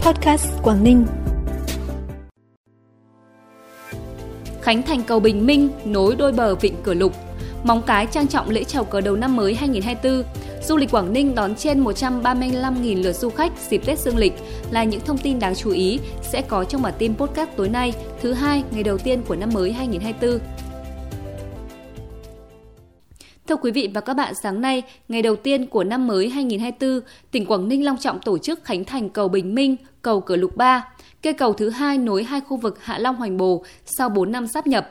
Podcast Quảng Ninh. Khánh thành cầu Bình Minh nối đôi bờ Vịnh Cửa Lục. Móng Cái trang trọng lễ chào cờ đầu năm mới 2024. Du lịch Quảng Ninh đón trên 135.000 lượt du khách dịp Tết Dương lịch là những thông tin đáng chú ý sẽ có trong bản tin podcast tối nay, thứ hai, ngày đầu tiên của năm mới 2024. Thưa quý vị và các bạn, sáng nay, ngày đầu tiên của năm mới 2024, tỉnh Quảng Ninh long trọng tổ chức khánh thành cầu Bình Minh, cầu Cửa Lục 3, cây cầu thứ hai nối hai khu vực Hạ Long Hoành Bồ sau 4 năm sáp nhập.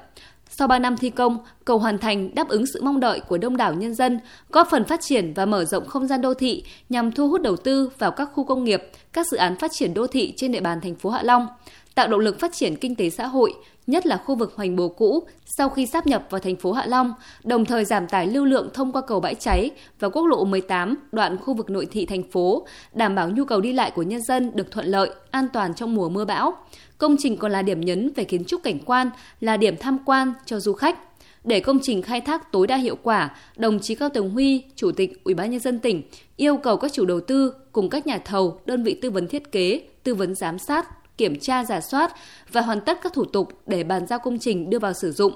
Sau 3 năm thi công, cầu hoàn thành đáp ứng sự mong đợi của đông đảo nhân dân, góp phần phát triển và mở rộng không gian đô thị nhằm thu hút đầu tư vào các khu công nghiệp, các dự án phát triển đô thị trên địa bàn thành phố Hạ Long, tạo động lực phát triển kinh tế xã hội, nhất là khu vực Hoành Bồ cũ sau khi sáp nhập vào thành phố Hạ Long, đồng thời giảm tải lưu lượng thông qua cầu Bãi Cháy và quốc lộ 18 đoạn khu vực nội thị thành phố, đảm bảo nhu cầu đi lại của nhân dân được thuận lợi, an toàn trong mùa mưa bão. Công trình còn là điểm nhấn về kiến trúc cảnh quan, là điểm tham quan cho du khách. Để công trình khai thác tối đa hiệu quả, đồng chí Cao Tường Huy, Chủ tịch Ủy ban nhân dân tỉnh yêu cầu các chủ đầu tư cùng các nhà thầu, đơn vị tư vấn thiết kế, tư vấn giám sát, kiểm tra giả soát và hoàn tất các thủ tục để bàn giao công trình đưa vào sử dụng.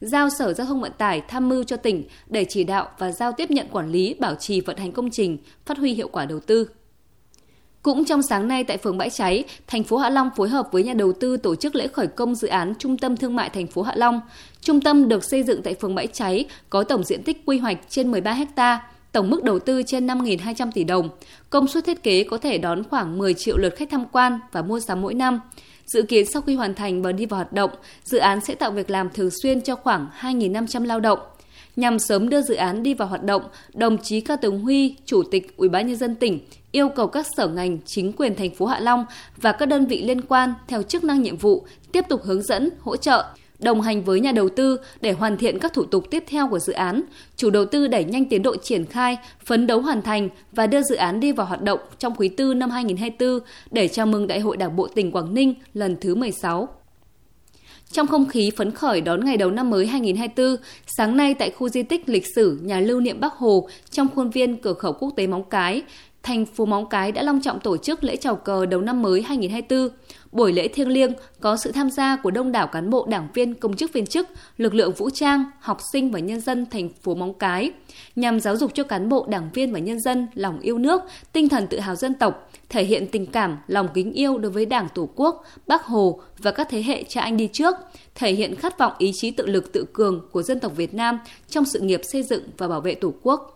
Giao Sở Giao thông Vận tải tham mưu cho tỉnh để chỉ đạo và giao tiếp nhận quản lý, bảo trì vận hành công trình, phát huy hiệu quả đầu tư. Cũng trong sáng nay tại phường Bãi Cháy, thành phố Hạ Long phối hợp với nhà đầu tư tổ chức lễ khởi công dự án Trung tâm Thương mại thành phố Hạ Long. Trung tâm được xây dựng tại phường Bãi Cháy có tổng diện tích quy hoạch trên 13 hectare tổng mức đầu tư trên 5.200 tỷ đồng. Công suất thiết kế có thể đón khoảng 10 triệu lượt khách tham quan và mua sắm mỗi năm. Dự kiến sau khi hoàn thành và đi vào hoạt động, dự án sẽ tạo việc làm thường xuyên cho khoảng 2.500 lao động. Nhằm sớm đưa dự án đi vào hoạt động, đồng chí Cao Tường Huy, Chủ tịch Ủy ban nhân dân tỉnh yêu cầu các sở ngành, chính quyền thành phố Hạ Long và các đơn vị liên quan theo chức năng nhiệm vụ tiếp tục hướng dẫn, hỗ trợ, đồng hành với nhà đầu tư để hoàn thiện các thủ tục tiếp theo của dự án, chủ đầu tư đẩy nhanh tiến độ triển khai, phấn đấu hoàn thành và đưa dự án đi vào hoạt động trong quý tư năm 2024 để chào mừng Đại hội Đảng bộ tỉnh Quảng Ninh lần thứ 16. Trong không khí phấn khởi đón ngày đầu năm mới 2024, sáng nay tại khu di tích lịch sử nhà lưu niệm Bắc Hồ trong khuôn viên cửa khẩu quốc tế Móng Cái, thành phố Móng Cái đã long trọng tổ chức lễ chào cờ đầu năm mới 2024. Buổi lễ thiêng liêng có sự tham gia của đông đảo cán bộ đảng viên, công chức viên chức, lực lượng vũ trang, học sinh và nhân dân thành phố Móng Cái, nhằm giáo dục cho cán bộ đảng viên và nhân dân lòng yêu nước, tinh thần tự hào dân tộc, thể hiện tình cảm, lòng kính yêu đối với Đảng Tổ quốc, Bác Hồ và các thế hệ cha anh đi trước, thể hiện khát vọng ý chí tự lực tự cường của dân tộc Việt Nam trong sự nghiệp xây dựng và bảo vệ Tổ quốc.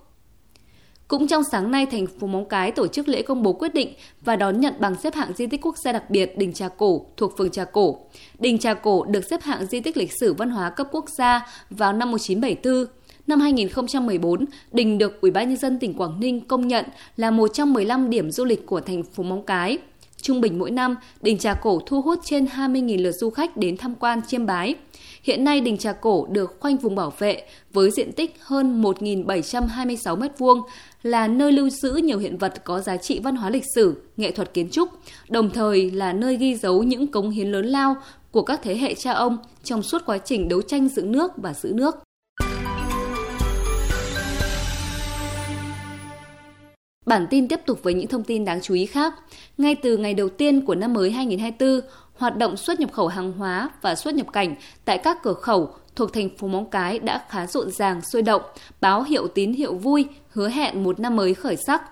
Cũng trong sáng nay, thành phố Móng Cái tổ chức lễ công bố quyết định và đón nhận bằng xếp hạng di tích quốc gia đặc biệt Đình Trà Cổ thuộc phường Trà Cổ. Đình Trà Cổ được xếp hạng di tích lịch sử văn hóa cấp quốc gia vào năm 1974. Năm 2014, đình được Ủy ban nhân dân tỉnh Quảng Ninh công nhận là một trong 15 điểm du lịch của thành phố Móng Cái. Trung bình mỗi năm, đình Trà Cổ thu hút trên 20.000 lượt du khách đến tham quan chiêm bái. Hiện nay đình Trà Cổ được khoanh vùng bảo vệ với diện tích hơn 1.726 m2, là nơi lưu giữ nhiều hiện vật có giá trị văn hóa lịch sử, nghệ thuật kiến trúc, đồng thời là nơi ghi dấu những cống hiến lớn lao của các thế hệ cha ông trong suốt quá trình đấu tranh giữ nước và giữ nước. Bản tin tiếp tục với những thông tin đáng chú ý khác. Ngay từ ngày đầu tiên của năm mới 2024, hoạt động xuất nhập khẩu hàng hóa và xuất nhập cảnh tại các cửa khẩu thuộc thành phố Móng Cái đã khá rộn ràng, sôi động, báo hiệu tín hiệu vui, hứa hẹn một năm mới khởi sắc.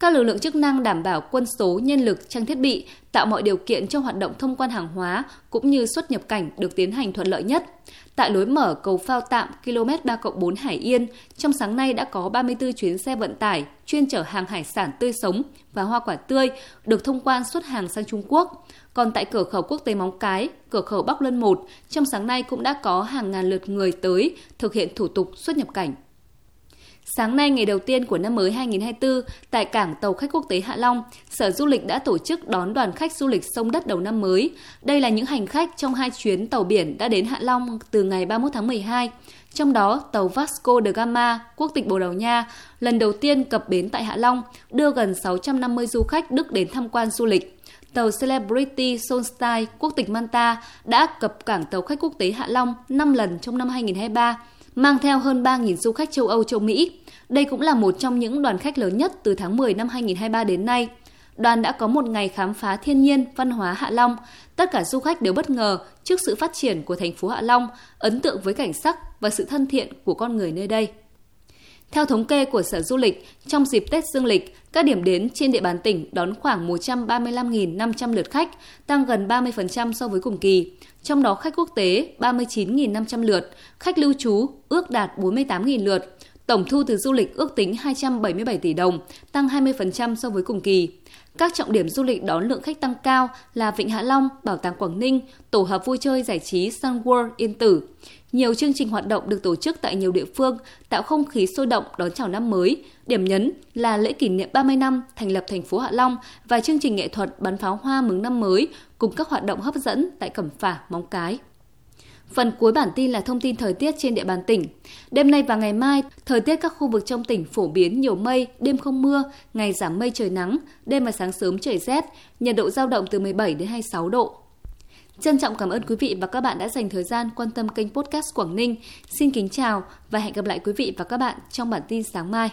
Các lực lượng chức năng đảm bảo quân số, nhân lực, trang thiết bị, tạo mọi điều kiện cho hoạt động thông quan hàng hóa cũng như xuất nhập cảnh được tiến hành thuận lợi nhất. Tại lối mở cầu phao tạm km 3 4 Hải Yên, trong sáng nay đã có 34 chuyến xe vận tải chuyên chở hàng hải sản tươi sống và hoa quả tươi được thông quan xuất hàng sang Trung Quốc. Còn tại cửa khẩu quốc tế Móng Cái, cửa khẩu Bắc Luân 1, trong sáng nay cũng đã có hàng ngàn lượt người tới thực hiện thủ tục xuất nhập cảnh. Sáng nay ngày đầu tiên của năm mới 2024, tại cảng tàu khách quốc tế Hạ Long, Sở Du lịch đã tổ chức đón đoàn khách du lịch sông đất đầu năm mới. Đây là những hành khách trong hai chuyến tàu biển đã đến Hạ Long từ ngày 31 tháng 12. Trong đó, tàu Vasco de Gama, quốc tịch Bồ Đào Nha, lần đầu tiên cập bến tại Hạ Long, đưa gần 650 du khách Đức đến tham quan du lịch tàu Celebrity Solstice quốc tịch Manta đã cập cảng tàu khách quốc tế Hạ Long 5 lần trong năm 2023, mang theo hơn 3.000 du khách châu Âu châu Mỹ. Đây cũng là một trong những đoàn khách lớn nhất từ tháng 10 năm 2023 đến nay. đoàn đã có một ngày khám phá thiên nhiên, văn hóa Hạ Long. Tất cả du khách đều bất ngờ trước sự phát triển của thành phố Hạ Long, ấn tượng với cảnh sắc và sự thân thiện của con người nơi đây. Theo thống kê của Sở Du lịch, trong dịp Tết Dương lịch, các điểm đến trên địa bàn tỉnh đón khoảng 135.500 lượt khách, tăng gần 30% so với cùng kỳ. Trong đó khách quốc tế 39.500 lượt, khách lưu trú ước đạt 48.000 lượt. Tổng thu từ du lịch ước tính 277 tỷ đồng, tăng 20% so với cùng kỳ. Các trọng điểm du lịch đón lượng khách tăng cao là Vịnh Hạ Long, Bảo tàng Quảng Ninh, tổ hợp vui chơi giải trí Sun World Yên Tử. Nhiều chương trình hoạt động được tổ chức tại nhiều địa phương, tạo không khí sôi động đón chào năm mới. Điểm nhấn là lễ kỷ niệm 30 năm thành lập thành phố Hạ Long và chương trình nghệ thuật bắn pháo hoa mừng năm mới cùng các hoạt động hấp dẫn tại Cẩm Phả, Móng Cái. Phần cuối bản tin là thông tin thời tiết trên địa bàn tỉnh. Đêm nay và ngày mai, thời tiết các khu vực trong tỉnh phổ biến nhiều mây, đêm không mưa, ngày giảm mây trời nắng, đêm và sáng sớm trời rét, nhiệt độ giao động từ 17 đến 26 độ. Trân trọng cảm ơn quý vị và các bạn đã dành thời gian quan tâm kênh podcast Quảng Ninh. Xin kính chào và hẹn gặp lại quý vị và các bạn trong bản tin sáng mai.